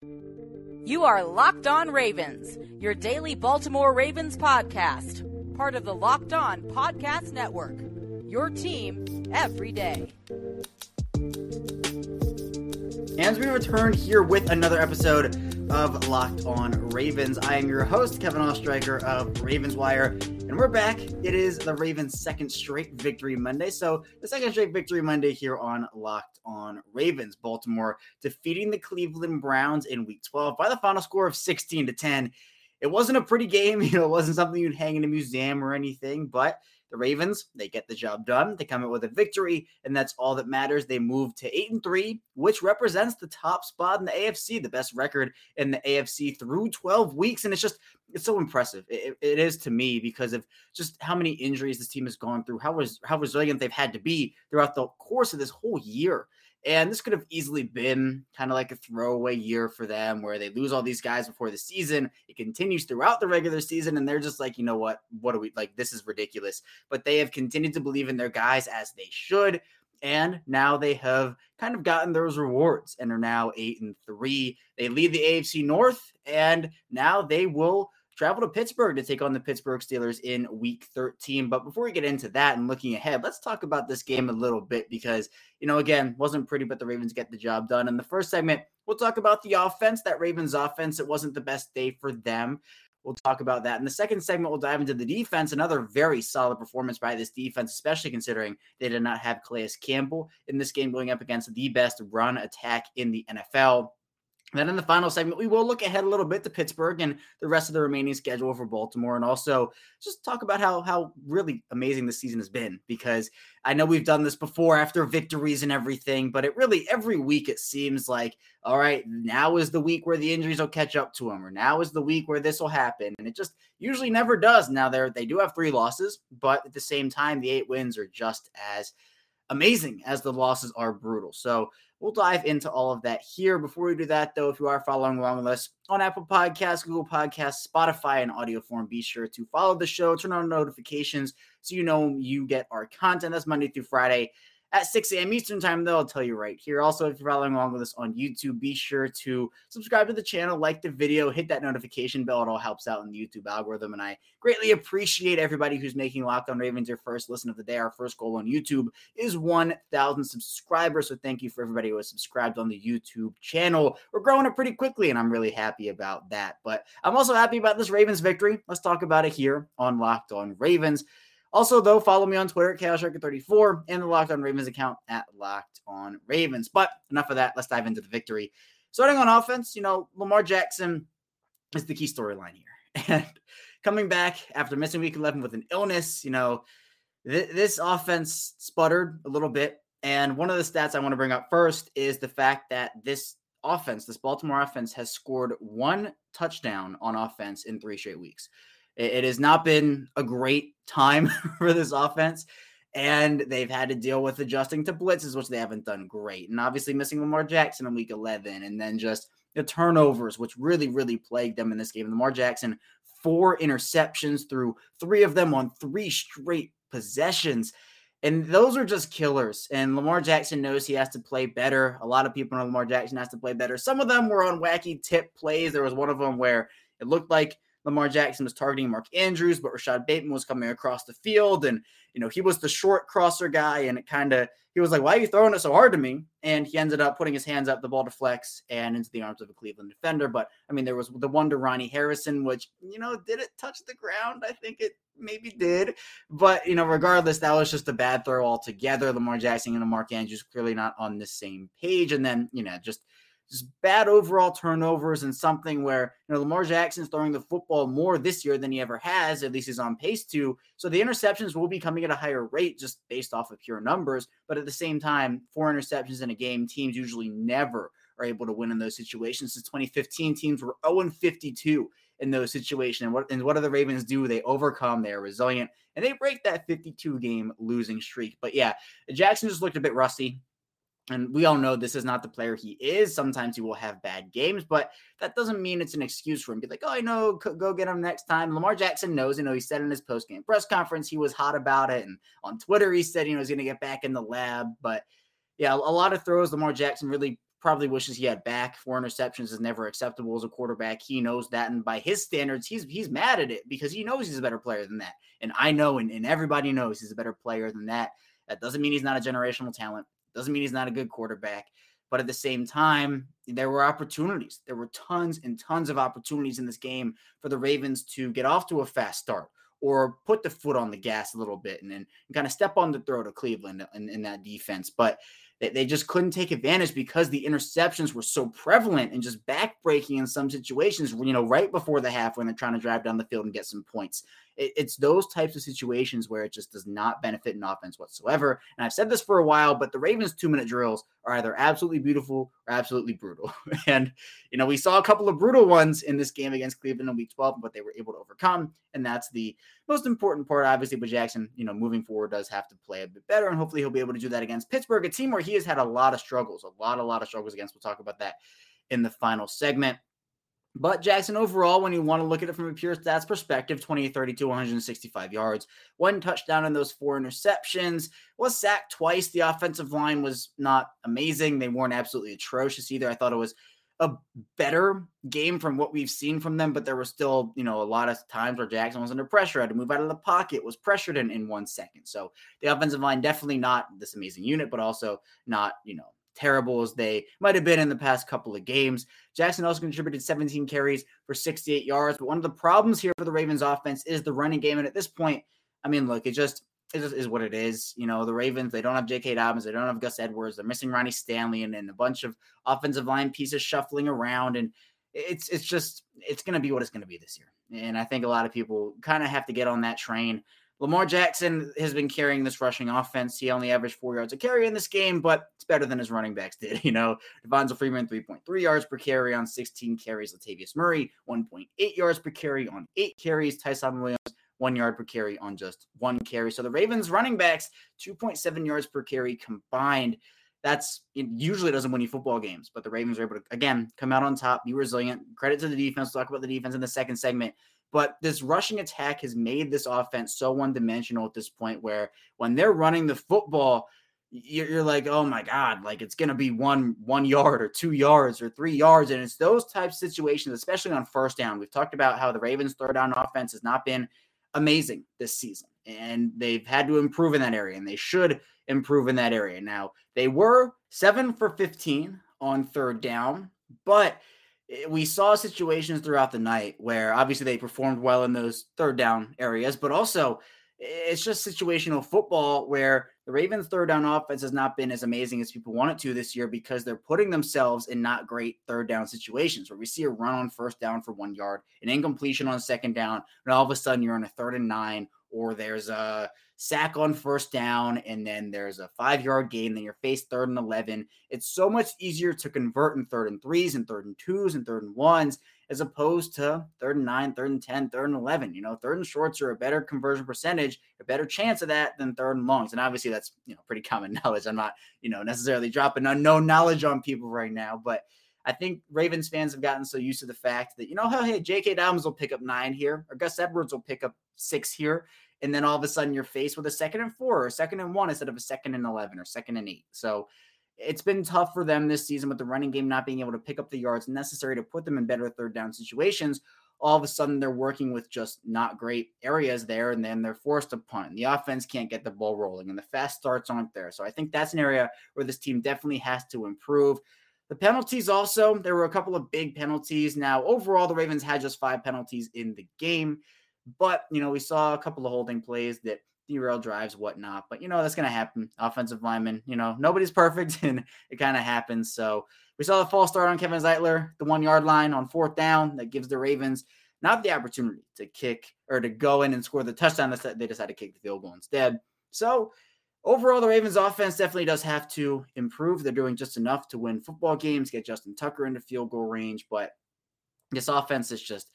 You are Locked On Ravens, your daily Baltimore Ravens podcast, part of the Locked On Podcast Network. Your team every day. And we return here with another episode of Locked On Ravens. I am your host, Kevin Oestreicher of Ravens Wire, and we're back. It is the Ravens' second straight victory Monday. So, the second straight victory Monday here on Locked On Ravens. Baltimore defeating the Cleveland Browns in week 12 by the final score of 16 to 10. It wasn't a pretty game, you know, it wasn't something you'd hang in a museum or anything, but the Ravens, they get the job done. They come out with a victory, and that's all that matters. They move to 8 and 3, which represents the top spot in the AFC, the best record in the AFC through 12 weeks. And it's just, it's so impressive. it, it is to me because of just how many injuries this team has gone through, how, how resilient they've had to be throughout the course of this whole year. And this could have easily been kind of like a throwaway year for them where they lose all these guys before the season. It continues throughout the regular season, and they're just like, you know what? What are we like? This is ridiculous. But they have continued to believe in their guys as they should. And now they have kind of gotten those rewards and are now eight and three. They lead the AFC North, and now they will travel to Pittsburgh to take on the Pittsburgh Steelers in week 13. But before we get into that and looking ahead, let's talk about this game a little bit because, you know, again, wasn't pretty, but the Ravens get the job done. In the first segment, we'll talk about the offense, that Ravens offense. It wasn't the best day for them. We'll talk about that. In the second segment, we'll dive into the defense. Another very solid performance by this defense, especially considering they did not have Calais Campbell in this game going up against the best run attack in the NFL. Then in the final segment, we will look ahead a little bit to Pittsburgh and the rest of the remaining schedule for Baltimore, and also just talk about how how really amazing this season has been. Because I know we've done this before after victories and everything, but it really every week it seems like all right, now is the week where the injuries will catch up to them, or now is the week where this will happen, and it just usually never does. Now they they do have three losses, but at the same time, the eight wins are just as amazing as the losses are brutal. So We'll dive into all of that here. Before we do that, though, if you are following along with us on Apple Podcasts, Google Podcasts, Spotify, and audio form, be sure to follow the show, turn on notifications so you know you get our content. That's Monday through Friday at 6 a.m. Eastern time, though, I'll tell you right here. Also, if you're following along with us on YouTube, be sure to subscribe to the channel, like the video, hit that notification bell. It all helps out in the YouTube algorithm. And I greatly appreciate everybody who's making Locked On Ravens your first listen of the day. Our first goal on YouTube is 1,000 subscribers. So thank you for everybody who has subscribed on the YouTube channel. We're growing it pretty quickly, and I'm really happy about that. But I'm also happy about this Ravens victory. Let's talk about it here on Locked On Ravens. Also, though, follow me on Twitter at KSharker34 and the Locked On Ravens account at Locked On Ravens. But enough of that. Let's dive into the victory. Starting on offense, you know, Lamar Jackson is the key storyline here. And coming back after missing week 11 with an illness, you know, th- this offense sputtered a little bit. And one of the stats I want to bring up first is the fact that this offense, this Baltimore offense, has scored one touchdown on offense in three straight weeks. It, it has not been a great time for this offense. And they've had to deal with adjusting to blitzes, which they haven't done great. And obviously missing Lamar Jackson in week 11, and then just the turnovers, which really, really plagued them in this game. Lamar Jackson, four interceptions through three of them on three straight possessions. And those are just killers. And Lamar Jackson knows he has to play better. A lot of people know Lamar Jackson has to play better. Some of them were on wacky tip plays. There was one of them where it looked like Lamar Jackson was targeting Mark Andrews, but Rashod Bateman was coming across the field. And, you know, he was the short crosser guy. And it kind of, he was like, why are you throwing it so hard to me? And he ended up putting his hands up, the ball deflects and into the arms of a Cleveland defender. But I mean, there was the one to Ronnie Harrison, which, you know, did it touch the ground? I think it maybe did. But, you know, regardless, that was just a bad throw altogether. Lamar Jackson and Mark Andrews clearly not on the same page. And then, you know, just just bad overall turnovers and something where you know Lamar Jackson's throwing the football more this year than he ever has. At least he's on pace to. So the interceptions will be coming at a higher rate just based off of pure numbers. But at the same time, four interceptions in a game, teams usually never are able to win in those situations. Since 2015, teams were 0 52 in those situations. And what and what do the Ravens do? They overcome. They are resilient and they break that 52 game losing streak. But yeah, Jackson just looked a bit rusty. And we all know this is not the player he is. Sometimes he will have bad games, but that doesn't mean it's an excuse for him. To be like, oh, I know, go get him next time. Lamar Jackson knows. You know, he said in his post game press conference he was hot about it, and on Twitter he said you know he's going to get back in the lab. But yeah, a lot of throws Lamar Jackson really probably wishes he had back. Four interceptions is never acceptable as a quarterback. He knows that, and by his standards, he's he's mad at it because he knows he's a better player than that. And I know, and, and everybody knows he's a better player than that. That doesn't mean he's not a generational talent. Doesn't mean he's not a good quarterback. But at the same time, there were opportunities. There were tons and tons of opportunities in this game for the Ravens to get off to a fast start or put the foot on the gas a little bit and then kind of step on the throat of Cleveland in, in that defense. But they, they just couldn't take advantage because the interceptions were so prevalent and just backbreaking in some situations, you know, right before the half when they're trying to drive down the field and get some points. It, it's those types of situations where it just does not benefit an offense whatsoever. And I've said this for a while, but the Ravens two minute drills are either absolutely beautiful or absolutely brutal. and, you know, we saw a couple of brutal ones in this game against Cleveland in week 12, but they were able to overcome. And that's the most important part, obviously, but Jackson, you know, moving forward does have to play a bit better. And hopefully he'll be able to do that against Pittsburgh, a team where he has had a lot of struggles, a lot, a lot of struggles against. We'll talk about that in the final segment. But Jackson, overall, when you want to look at it from a pure stats perspective, 20, 32, 165 yards, one touchdown in those four interceptions, was sacked twice. The offensive line was not amazing. They weren't absolutely atrocious either. I thought it was a better game from what we've seen from them, but there was still, you know, a lot of times where Jackson was under pressure, had to move out of the pocket, was pressured in, in one second. So the offensive line definitely not this amazing unit, but also not, you know, terrible as they might have been in the past couple of games. Jackson also contributed 17 carries for 68 yards. But one of the problems here for the Ravens offense is the running game. And at this point, I mean, look, it just it just is what it is. You know, the Ravens, they don't have J.K. Dobbins, they don't have Gus Edwards, they're missing Ronnie Stanley and, and a bunch of offensive line pieces shuffling around. And it's it's just it's gonna be what it's gonna be this year. And I think a lot of people kind of have to get on that train. Lamar Jackson has been carrying this rushing offense. He only averaged four yards a carry in this game, but it's better than his running backs did. You know, Devonta Freeman, 3.3 yards per carry on 16 carries. Latavius Murray, 1.8 yards per carry on eight carries. Ty'Son Williams, one yard per carry on just one carry. So the Ravens running backs, 2.7 yards per carry combined. That's usually doesn't win you football games, but the Ravens are able to, again, come out on top, be resilient. Credit to the defense. We'll talk about the defense in the second segment. But this rushing attack has made this offense so one dimensional at this point where when they're running the football, you're, like, oh my God, like it's to be one, one yard or two yards or three yards. And it's those types of situations, especially on first down. We've talked about how the Ravens' third down offense has not been amazing this season. And they've had to improve in that area, and they should improve in that area. Now, they were seven for 15 on third down, but Eh, we saw situations throughout the night where obviously they performed well in those third down areas, but also it's just situational football where the Ravens' third down offense has not been as amazing as people want it to this year because they're putting themselves in not great third down situations where we see a run on first down for one yard, an incompletion on second down, and all of a sudden you're on a third and nine, or there's a sack on first down, and then there's a five yard gain, then you're faced third and 11. It's so much easier to convert in third and threes and third and twos and third and ones as opposed to third and nine, third and 10, third and 11. You know, third and shorts are a better conversion percentage, a better chance of that than third and longs. And obviously, that's, you know, pretty common knowledge. I'm not, you know, necessarily dropping unknown knowledge on people right now, but. I think Ravens fans have gotten so used to the fact that, you know, hey, J.K. Dobbins will pick up nine here, or Gus Edwards will pick up six here and then all of a sudden you're faced with a second and four or a second and one instead of a second and 11 or second and eight. So it's been tough for them this season with the running game not being able to pick up the yards necessary to put them in better third down situations. All of a sudden, they're working with just not great areas there, and then they're forced to punt. The offense can't get the ball rolling, and the fast starts aren't there. So I think that's an area where this team definitely has to improve. The penalties also, there were a couple of big penalties. Now, overall, the Ravens had just five penalties in the game. But, you know, we saw a couple of holding plays that derail drives, whatnot. But, you know, that's going to happen. Offensive lineman, you know, nobody's perfect and it kind of happens. So we saw the false start on Kevin Zeitler, the one yard line on fourth down that gives the Ravens not the opportunity to kick or to go in and score the touchdown. They decided to kick the field goal instead. So, overall, the Ravens offense definitely does have to improve. They're doing just enough to win football games, get Justin Tucker into field goal range, but this offense is just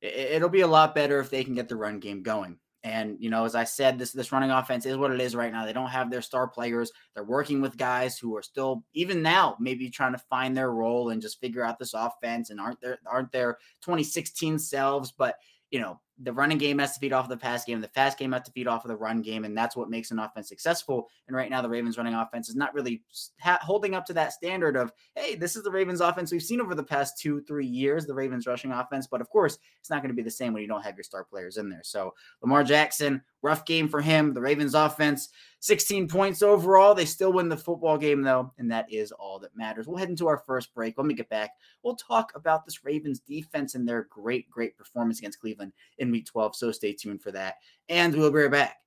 it'll be a lot better if they can get the run game going. And you know, as I said, this this running offense is what it is right now. They don't have their star players. They're working with guys who are still, even now, maybe trying to find their role and just figure out this offense and aren't there aren't their 2016 selves. But you know, the running game has to feed off of the pass game. The pass game has to feed off of the run game, and that's what makes an offense successful. And right now, the Ravens' running offense is not really ha- holding up to that standard of, hey, this is the Ravens' offense we've seen over the past two, three years, the Ravens' rushing offense. But of course, it's not going to be the same when you don't have your star players in there. So Lamar Jackson, rough game for him. The Ravens' offense, 16 points overall. They still win the football game, though, and that is all that matters. We'll head into our first break. When we get back, we'll talk about this Ravens defense and their great, great performance against Cleveland in week 12. So stay tuned for that. And we'll be right back.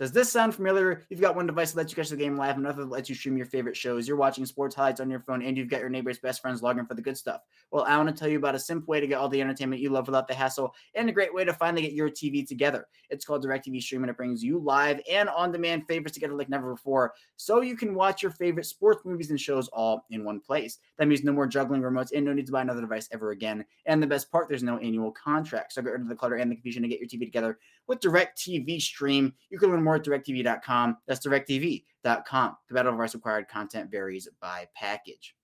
Does this sound familiar? You've got one device that lets you catch the game live, another that lets you stream your favorite shows. You're watching sports highlights on your phone, and you've got your neighbor's best friends logging for the good stuff. Well, I want to tell you about a simple way to get all the entertainment you love without the hassle, and a great way to finally get your TV together. It's called DirecTV Stream, and it brings you live and on-demand favorites together like never before, so you can watch your favorite sports movies and shows all in one place. That means no more juggling remotes, and no need to buy another device ever again. And the best part, there's no annual contract, so get rid of the clutter and the confusion to get your TV together with DirecTV Stream. You can learn more at DirecTV.com. That's directv.com. The battle of required content varies by package.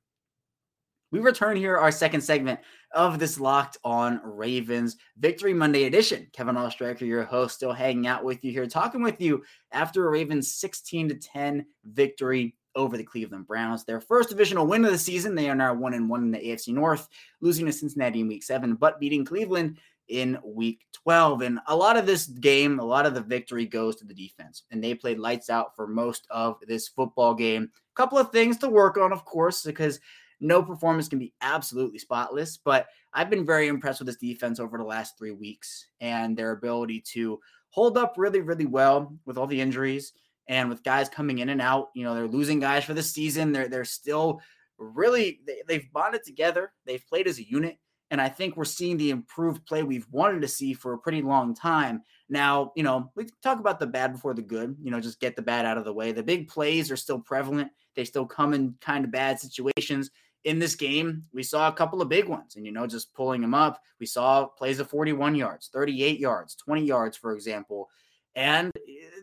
We return here our second segment of this Locked On Ravens Victory Monday edition. Kevin Oestreicher, your host, still hanging out with you here, talking with you after a Ravens 16 to 10 victory over the Cleveland Browns. Their first divisional win of the season. They are now one and one in the AFC North, losing to Cincinnati in Week Seven, but beating Cleveland in week 12. And a lot of this game, a lot of the victory goes to the defense. And they played lights out for most of this football game. A couple of things to work on, of course, because no performance can be absolutely spotless. But I've been very impressed with this defense over the last three weeks and their ability to hold up really, really well with all the injuries and with guys coming in and out. You know, they're losing guys for the season. They're they're still really they, they've bonded together. They've played as a unit and I think we're seeing the improved play we've wanted to see for a pretty long time. Now, you know, we talk about the bad before the good, you know, just get the bad out of the way. The big plays are still prevalent. They still come in kind of bad situations. In this game, we saw a couple of big ones and, you know, just pulling them up. We saw plays of 41 yards, 38 yards, 20 yards, for example. And,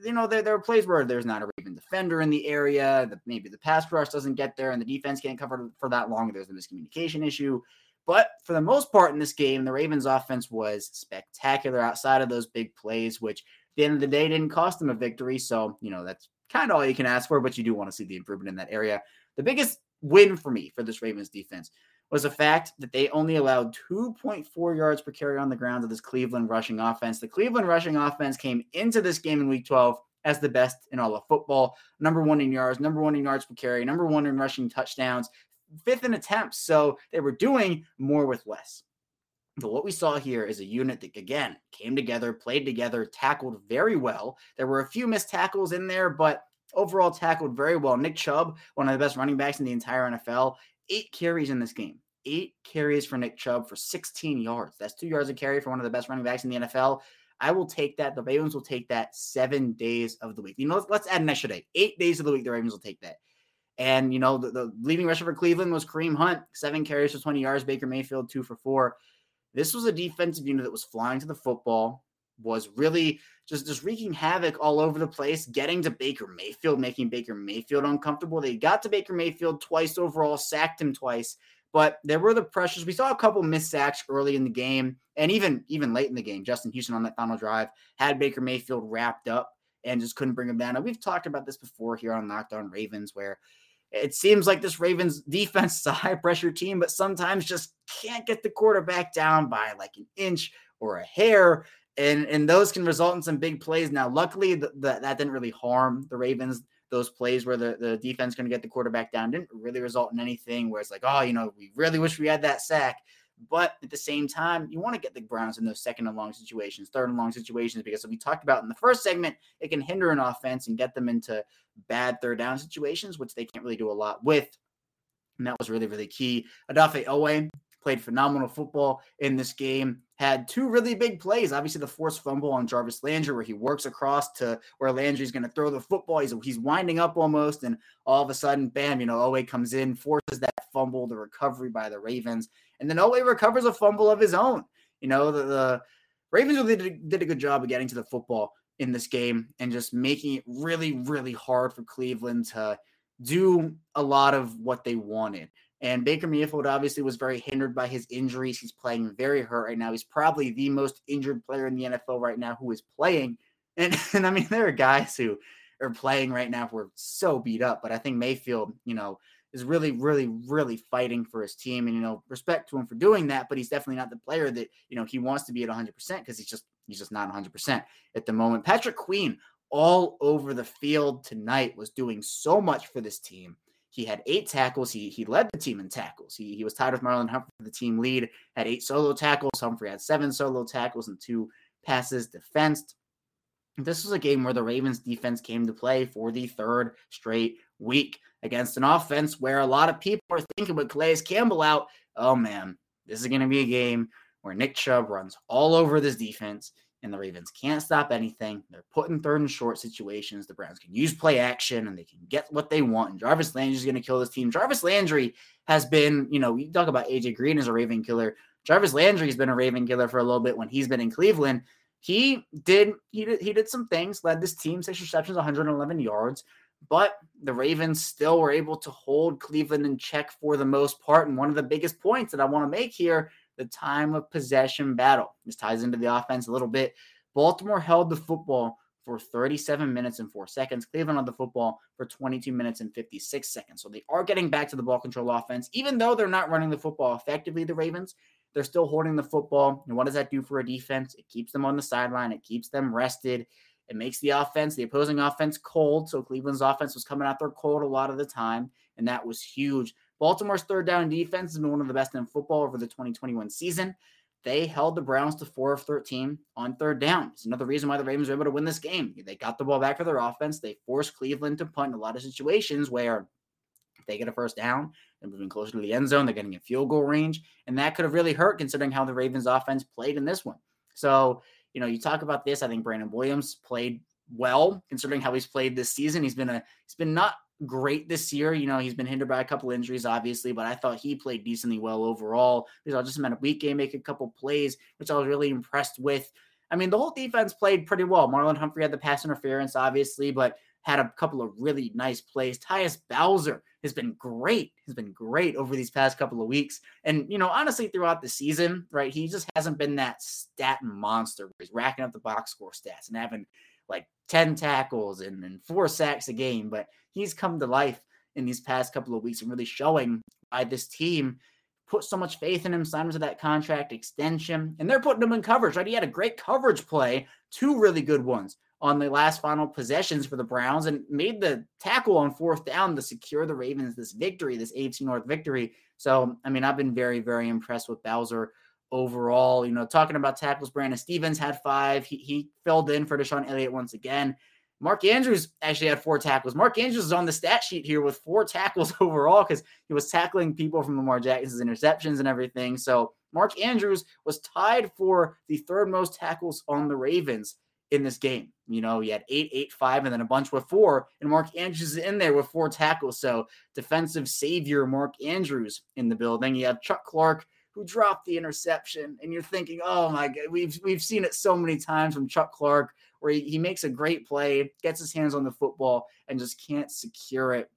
you know, there, there are plays where there's not a Raven defender in the area. Maybe the pass rush doesn't get there and the defense can't cover for that long. There's a miscommunication issue. But for the most part in this game, the Ravens offense was spectacular outside of those big plays, which at the end of the day didn't cost them a victory. So, you know, that's kind of all you can ask for, but you do want to see the improvement in that area. The biggest win for me for this Ravens defense was the fact that they only allowed 2.4 yards per carry on the ground to this Cleveland rushing offense. The Cleveland rushing offense came into this game in week 12 as the best in all of football. Number one in yards, number one in yards per carry, number one in rushing touchdowns fifth in attempts. So they were doing more with less. But what we saw here is a unit that, again, came together, played together, tackled very well. There were a few missed tackles in there, but overall tackled very well. Nick Chubb, one of the best running backs in the entire NFL, eight carries in this game. Eight carries for Nick Chubb for 16 yards. That's two yards a carry for one of the best running backs in the NFL. I will take that. The Ravens will take that seven days of the week. You know, let's, let's add an extra day. Eight days of the week, the Ravens will take that. And, you know, the, the leading rusher for Cleveland was Kareem Hunt, seven carries for 20 yards. Baker Mayfield, two for four. This was a defensive unit that was flying to the football, was really just, just wreaking havoc all over the place, getting to Baker Mayfield, making Baker Mayfield uncomfortable. They got to Baker Mayfield twice overall, sacked him twice. But there were the pressures. We saw a couple missed sacks early in the game, and even even late in the game. Justin Houston on that final drive had Baker Mayfield wrapped up and just couldn't bring him down. And we've talked about this before here on Locked On Ravens, where it seems like this Ravens defense is a high pressure team, but sometimes just can't get the quarterback down by like an inch or a hair. And, and those can result in some big plays. Now, luckily, the, the, that didn't really harm the Ravens. Those plays where the, the defense going to get the quarterback down didn't really result in anything where it's like, oh, you know, we really wish we had that sack. But at the same time, you want to get the Browns in those second and long situations, third and long situations, because we talked about in the first segment, it can hinder an offense and get them into bad third down situations, which they can't really do a lot with. And that was really, really key. Odafe Oweh played phenomenal football in this game. Had two really big plays. Obviously, the forced fumble on Jarvis Landry, where he works across to where Landry's going to throw the football. He's, he's winding up almost, and all of a sudden, bam, you know, Oweh comes in, forces that fumble, the recovery by the Ravens. And then Oweh recovers a fumble of his own. You know, the, the Ravens really did, did a good job of getting to the football in this game and just making it really, really hard for Cleveland to do a lot of what they wanted. And Baker Mayfield obviously was very hindered by his injuries. He's playing very hurt right now. He's probably the most injured player in the NFL right now who is playing. And, and I mean, there are guys who are playing right now who are so beat up. But I think Mayfield, you know, is really, really, really fighting for his team. And, you know, respect to him for doing that. But he's definitely not the player that, you know, he wants to be at 100% because he's just, he's just not 100% at the moment. Patrick Queen, all over the field tonight, was doing so much for this team. He had eight tackles. He he led the team in tackles. He, he was tied with Marlon Humphrey for the team lead, had eight solo tackles. Humphrey had seven solo tackles and two passes defensed. This was a game where the Ravens defense came to play for the third straight week against an offense where a lot of people are thinking with Calais Campbell out, oh man, this is going to be a game where Nick Chubb runs all over this defense and the Ravens can't stop anything. They're put in third and short situations. The Browns can use play action and they can get what they want. And Jarvis Landry is going to kill this team. Jarvis Landry has been, you know, you talk about AJ Green as a Raven killer. Jarvis Landry has been a Raven killer for a little bit when he's been in Cleveland. He did he did he did some things, led this team six receptions, 111 yards, but the Ravens still were able to hold Cleveland in check for the most part. And one of the biggest points that I want to make here the time of possession battle. This ties into the offense a little bit. Baltimore held the football for 37 minutes and four seconds. Cleveland on the football for 22 minutes and 56 seconds. So they are getting back to the ball control offense, even though they're not running the football effectively. The Ravens, they're still holding the football. And what does that do for a defense? It keeps them on the sideline. It keeps them rested. It makes the offense, the opposing offense, cold. So Cleveland's offense was coming out there cold a lot of the time, and that was huge. Baltimore's third down defense has been one of the best in football over the 2021 season. They held the Browns to four of 13 on third down. It's another reason why the Ravens were able to win this game. They got the ball back for their offense. They forced Cleveland to punt in a lot of situations where if they get a first down, they're moving closer to the end zone, they're getting a field goal range. And that could have really hurt considering how the Ravens offense played in this one. So, you know, you talk about this. I think Brandon Williams played well considering how he's played this season. He's been a he's been not great this year. You know, he's been hindered by a couple injuries, obviously, but I thought he played decently well overall. He's I just meant a week game, make a couple plays, which I was really impressed with. I mean, the whole defense played pretty well. Marlon Humphrey had the pass interference, obviously, but had a couple of really nice plays. Tyus Bowser has been great. Has been great over these past couple of weeks. And, you know, honestly, throughout the season, right, he just hasn't been that stat monster he's racking up the box score stats and having like 10 tackles and, and four sacks a game. But he's come to life in these past couple of weeks and really showing why this team put so much faith in him, signed him to that contract extension, and they're putting him in coverage, right? He had a great coverage play, two really good ones on the last final possessions for the Browns and made the tackle on fourth down to secure the Ravens this victory, this AFC North victory. So, I mean, I've been very, very impressed with Bowser overall. You know, talking about tackles, Brandon Stephens had five. He, he filled in for DeShon Elliott once again. Mark Andrews actually had four tackles. Mark Andrews is on the stat sheet here with four tackles overall because he was tackling people from Lamar Jackson's interceptions and everything. So Mark Andrews was tied for the third most tackles on the Ravens in this game. You know, he had eight, eight, five, and then a bunch with four. And Mark Andrews is in there with four tackles. So defensive savior Mark Andrews in the building. You have Chuck Clark who dropped the interception, and you're thinking, oh my god, we've we've seen it so many times from Chuck Clark where he, he makes a great play, gets his hands on the football, and just can't secure it.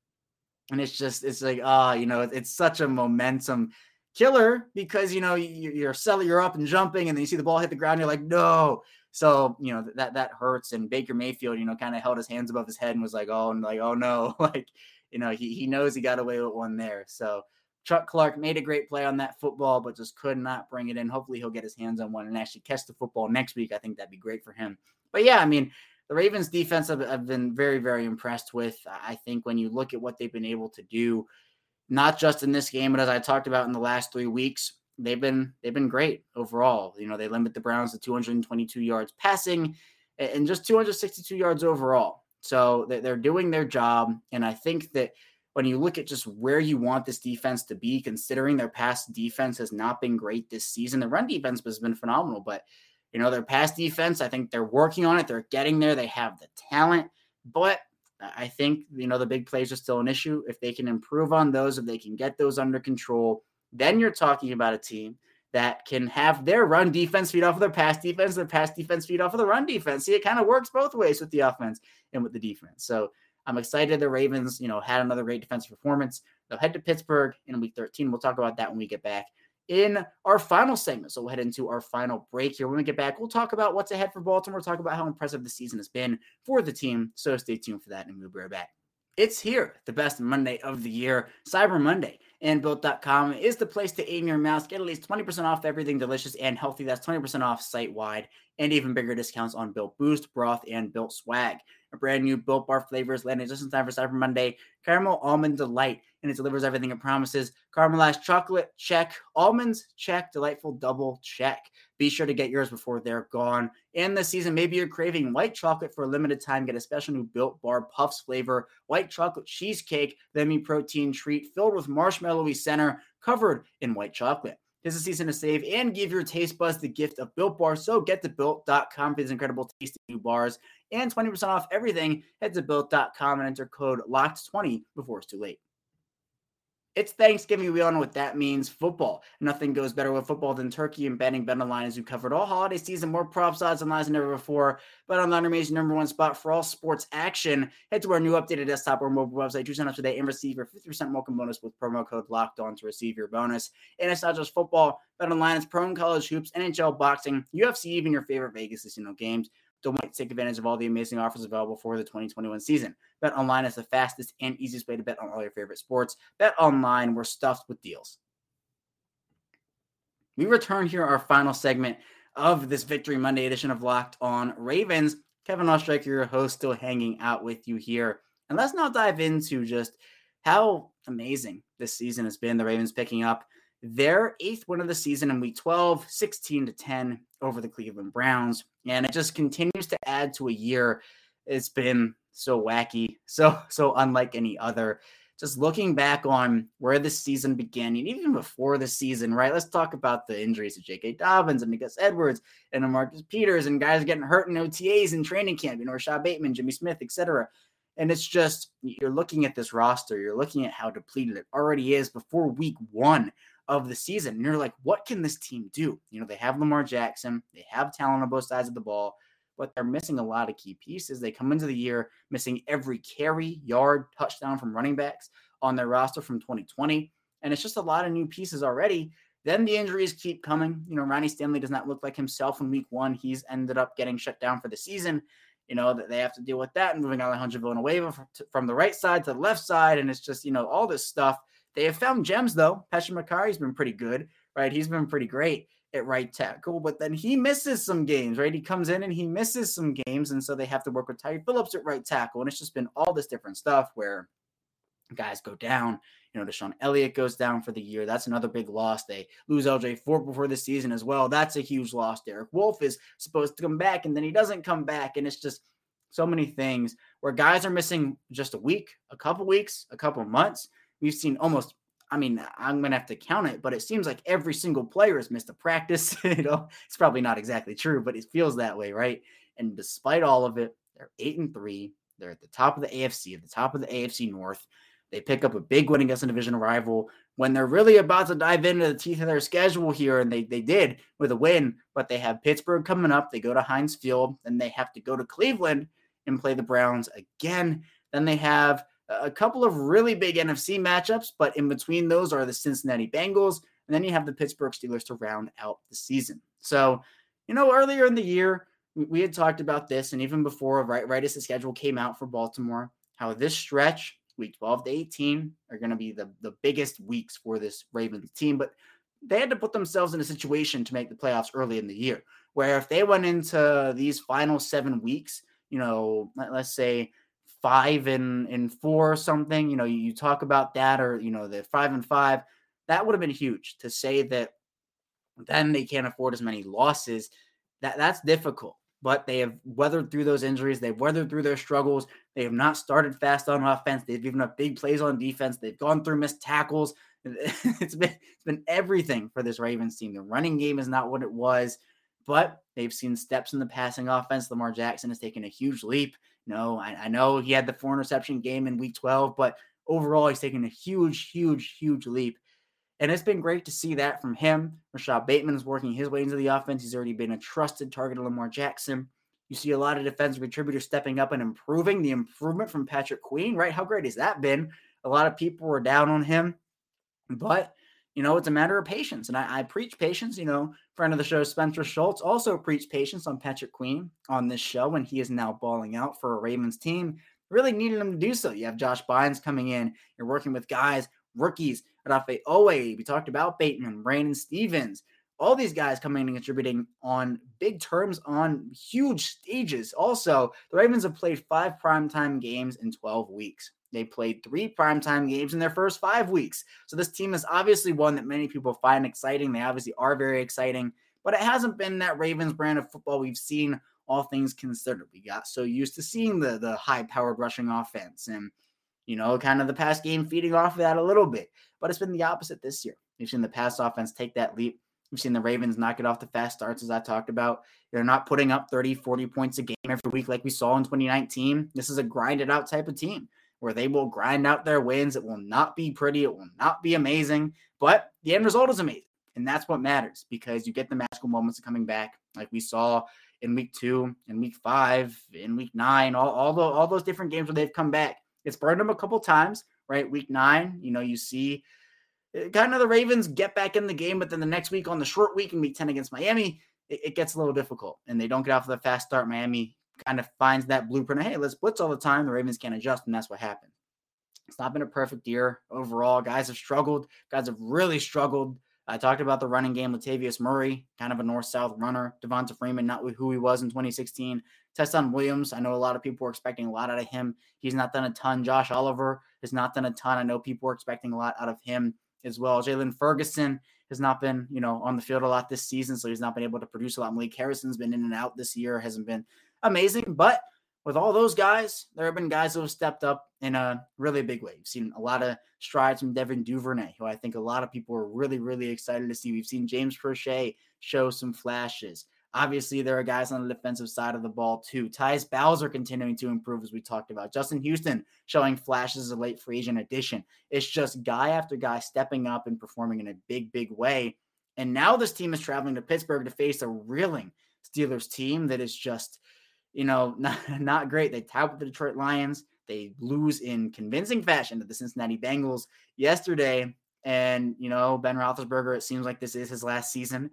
And it's just, it's like, ah, you know, it's such a momentum killer because, you know, you, are selling, you're up and jumping, and then you see the ball hit the ground, you're like, no. So, you know, that, that hurts. And Baker Mayfield, you know, kind of held his hands above his head and was like, oh, and like, oh no. like, you know, he, he knows he got away with one there. So, Chuck Clark made a great play on that football, but just could not bring it in. Hopefully, he'll get his hands on one and actually catch the football next week. I think that'd be great for him. But yeah, I mean, the Ravens defense have, have been very, very impressed with. I think when you look at what they've been able to do, not just in this game, but as I talked about in the last three weeks, they've been they've been great overall. You know, they limit the Browns to 222 yards passing and just 262 yards overall. So they're doing their job, and I think that when you look at just where you want this defense to be, considering their past defense has not been great this season, the run defense has been phenomenal, but you know, their past defense, I think they're working on it. They're getting there. They have the talent. But I think, you know, the big plays are still an issue. If they can improve on those, if they can get those under control, then you're talking about a team that can have their run defense feed off of their pass defense, their pass defense feed off of the run defense. See, it kind of works both ways with the offense and with the defense. So I'm excited the Ravens, you know, had another great defensive performance. They'll head to Pittsburgh in week 13. We'll talk about that when we get back in our final segment. So we'll head into our final break here. When we get back, we'll talk about what's ahead for Baltimore, talk about how impressive the season has been for the team. So stay tuned for that, and we'll be right back. It's here, the best Monday of the year, Cyber Monday. And Built.com is the place to aim your mouse. Get at least 20% off everything delicious and healthy. That's 20% off site wide and even bigger discounts on Built Boost, Broth, and Built Swag. A brand new Built Bar flavors landing just in time for Cyber Monday. Caramel Almond Delight, and it delivers everything it promises. Caramelized chocolate, check. Almonds, check. Delightful double, check. Be sure to get yours before they're gone. And this season, maybe you're craving white chocolate for a limited time. Get a special new Built Bar Puffs flavor, white chocolate cheesecake, the me protein treat filled with marshmallowy center, covered in white chocolate. This is season to save and give your taste buds the gift of Built Bar. So get to built.com for these incredible tasty new bars and 20% off everything. Head to built.com and enter code LOCKED20 before it's too late. It's Thanksgiving. We all know what that means. Football. Nothing goes better with football than turkey and betting. BetOnline as we covered all holiday season. More props, odds, and lines than ever before. BetOnline remains your number one spot for all sports action. Head to our new updated desktop or mobile website to sign up today and receive your 50% welcome bonus with promo code Locked On to receive your bonus. And it's not just football. BetOnline is pro and college hoops, NHL, boxing, UFC, even your favorite Vegas casino games. Don't wait take advantage of all the amazing offers available for the 2021 season. BetOnline is the fastest and easiest way to bet on all your favorite sports. BetOnline, we're stuffed with deals. We return here our final segment of this Victory Monday edition of Locked On Ravens. Kevin Oestreicher, your host, still hanging out with you here. And let's now dive into just how amazing this season has been. The Ravens picking up their eighth win of the season in week 12, 16 to 10 over the Cleveland Browns. And it just continues to add to a year. It's been so wacky, so, so unlike any other. Just looking back on where the season began, and even before the season, right? Let's talk about the injuries to J.K. Dobbins and Gus Edwards and Marcus Peters and guys getting hurt in OTAs and training camp, you know, Rashod Bateman, Jimmy Smith, etc. And it's just you're looking at this roster, you're looking at how depleted it already is before week one of the season. And you're like, what can this team do? You know, they have Lamar Jackson, they have talent on both sides of the ball, but they're missing a lot of key pieces. They come into the year missing every carry, yard, touchdown from running backs on their roster from 2020. And it's just a lot of new pieces already. Then the injuries keep coming. You know, Ronnie Stanley does not look like himself in week one. He's ended up getting shut down for the season. You know, that they have to deal with that and moving Alejandro Villanueva from the right side to the left side. And it's just, you know, all this stuff they have found gems though. Patrick Mekari's been pretty good, right? He's been pretty great at right tackle, but then he misses some games, right? He comes in and he misses some games, and so they have to work with Tyre Phillips at right tackle, and it's just been all this different stuff where guys go down. You know, DeShon Elliott goes down for the year. That's another big loss. They lose LJ Fort before the season as well. That's a huge loss. Derek Wolfe is supposed to come back, and then he doesn't come back, and it's just so many things where guys are missing just a week, a couple weeks, a couple months we've seen almost I mean, I'm gonna have to count it, but it seems like every single player has missed a practice. you know, it's probably not exactly true, but it feels that way, right? And despite all of it, they're eight and three. They're at the top of the AFC, at the top of the AFC North. They pick up a big win against a division rival when they're really about to dive into the teeth of their schedule here, and they they did with a win. But they have Pittsburgh coming up. They go to Heinz Field, then they have to go to Cleveland and play the Browns again. Then they have a couple of really big NFC matchups, but in between those are the Cincinnati Bengals, and then you have the Pittsburgh Steelers to round out the season. So, you know, earlier in the year, we had talked about this, and even before, right, right as the schedule came out for Baltimore, how this stretch, week 12 to 18, are going to be the, the biggest weeks for this Ravens team. But they had to put themselves in a situation to make the playoffs early in the year, where if they went into these final seven weeks, you know, let, us say five and and four or something. You know, you, you talk about that, or you know, the five and five. That would have been huge to say that. Then they can't afford as many losses. That that's difficult. But they have weathered through those injuries. They've weathered through their struggles. They have not started fast on offense. They've given up big plays on defense. They've gone through missed tackles. It's been it's been everything for this Ravens team. The running game is not what it was, but they've seen steps in the passing offense. Lamar Jackson has taken a huge leap. No, I, I know he had the four interception game in week 12, but overall, he's taken a huge, huge, huge leap. And it's been great to see that from him. Rashod Bateman is working his way into the offense. He's already been a trusted target of Lamar Jackson. You see a lot of defensive contributors stepping up and improving. The improvement from Patrick Queen, right? How great has that been? A lot of people were down on him, but you know, it's a matter of patience. And I, I, preach patience. You know, friend of the show, Spencer Schultz, also preached patience on Patrick Queen on this show, when he is now balling out for a Ravens team. Really needed him to do so. You have Josh Bynes coming in. You're working with guys, rookies, Odafe Oweh. We talked about Bateman, Brandon Stephens, all these guys coming and contributing on big terms on huge stages. Also, the Ravens have played five primetime games in 12 weeks. They played three primetime games in their first five weeks. So this team is obviously one that many people find exciting. They obviously are very exciting, but it hasn't been that Ravens brand of football we've seen all things considered. We got so used to seeing the the high powered rushing offense and you know, kind of the past game feeding off of that a little bit. But it's been the opposite this year. We've seen the pass offense take that leap. We've seen the Ravens knock it off the fast starts, as I talked about. They're not putting up 30, 40 points a game every week like we saw in 2019. This is a grinded out type of team where they will grind out their wins. It will not be pretty, it will not be amazing, but the end result is amazing. And that's what matters because you get the magical moments of coming back, like we saw in week two, in week five, in week nine, all, all, the, all those different games where they've come back. It's burned them a couple times, right? Week nine, you know, you see eh, kind of the Ravens get back in the game, but then the next week on the short week in week 10 against Miami, it, gets a little difficult and they don't get off of the fast start. Miami kind of finds that blueprint. Of, hey, let's blitz all the time. The Ravens can't adjust, and that's what happened. It's not been a perfect year overall. Guys have struggled. Guys have really struggled. I talked about the running game. Latavius Murray, kind of a north-south runner. Devonta Freeman, not who he was in 2016. Ty'Son Williams, I know a lot of people were expecting a lot out of him. He's not done a ton. Josh Oliver has not done a ton. I know people were expecting a lot out of him as well. Jaylon Ferguson has not been, you know, on the field a lot this season, so he's not been able to produce a lot. Malik Harrison's been in and out this year, hasn't been amazing. But with all those guys, there have been guys who have stepped up in a really big way. We've seen a lot of strides from Devin Duvernay, who I think a lot of people are really, really excited to see. We've seen James Proche show some flashes. Obviously, there are guys on the defensive side of the ball too. Tyus Bowser continuing to improve, as we talked about. Justin Houston showing flashes as a late free agent addition. It's just guy after guy stepping up and performing in a big, big way. And now this team is traveling to Pittsburgh to face a reeling Steelers team that is just – you know, not, not great. They with the Detroit Lions. They lose in convincing fashion to the Cincinnati Bengals yesterday. And, you know, Ben Roethlisberger, it seems like this is his last season.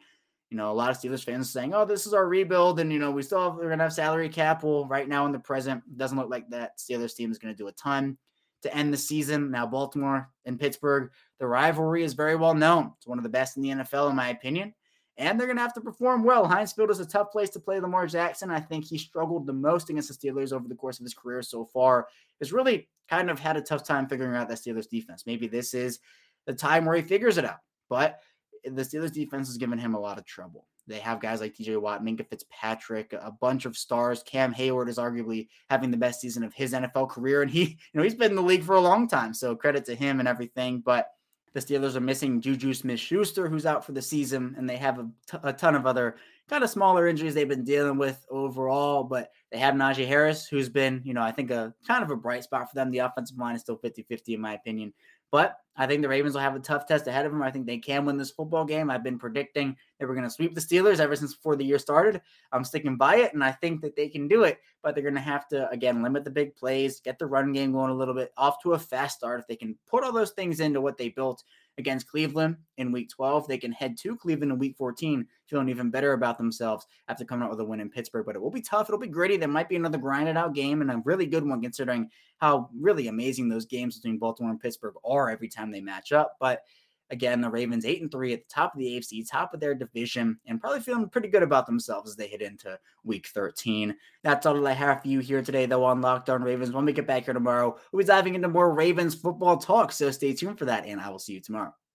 You know, a lot of Steelers fans saying, oh, this is our rebuild. And, you know, we still have, we're going to have salary cap. Well, right now in the present, doesn't look like that Steelers team is going to do a ton to end the season. Now, Baltimore and Pittsburgh, the rivalry is very well known. It's one of the best in the NFL, in my opinion and they're going to have to perform well. Heinz Field is a tough place to play Lamar Jackson. I think he struggled the most against the Steelers over the course of his career so far. Has really kind of had a tough time figuring out that Steelers defense. Maybe this is the time where he figures it out. But the Steelers defense has given him a lot of trouble. They have guys like TJ Watt, Minkah Fitzpatrick, a bunch of stars. Cam Heyward is arguably having the best season of his NFL career, and he, you know, he's been in the league for a long time. So credit to him and everything. But the Steelers are missing Juju Smith Schuster, who's out for the season, and they have a, t- a ton of other kind of smaller injuries they've been dealing with overall. But they have Najee Harris, who's been, you know, I think a kind of a bright spot for them. The offensive line is still 50 50, in my opinion. But I think the Ravens will have a tough test ahead of them. I think they can win this football game. I've been predicting they were going to sweep the Steelers ever since before the year started. I'm sticking by it, and I think that they can do it. But they're going to have to, again, limit the big plays, get the run game going a little bit, off to a fast start. If they can put all those things into what they built against Cleveland in week 12. They can head to Cleveland in week 14, feeling even better about themselves after coming out with a win in Pittsburgh. But it will be tough. It'll be gritty. There might be another grinded out game and a really good one considering how really amazing those games between Baltimore and Pittsburgh are every time they match up. But again, the Ravens eight and three at the top of the AFC, top of their division, and probably feeling pretty good about themselves as they head into week 13. That's all that I have for you here today, though, on Locked On Ravens. When we get back here tomorrow, we'll be diving into more Ravens football talk. So stay tuned for that, and I will see you tomorrow.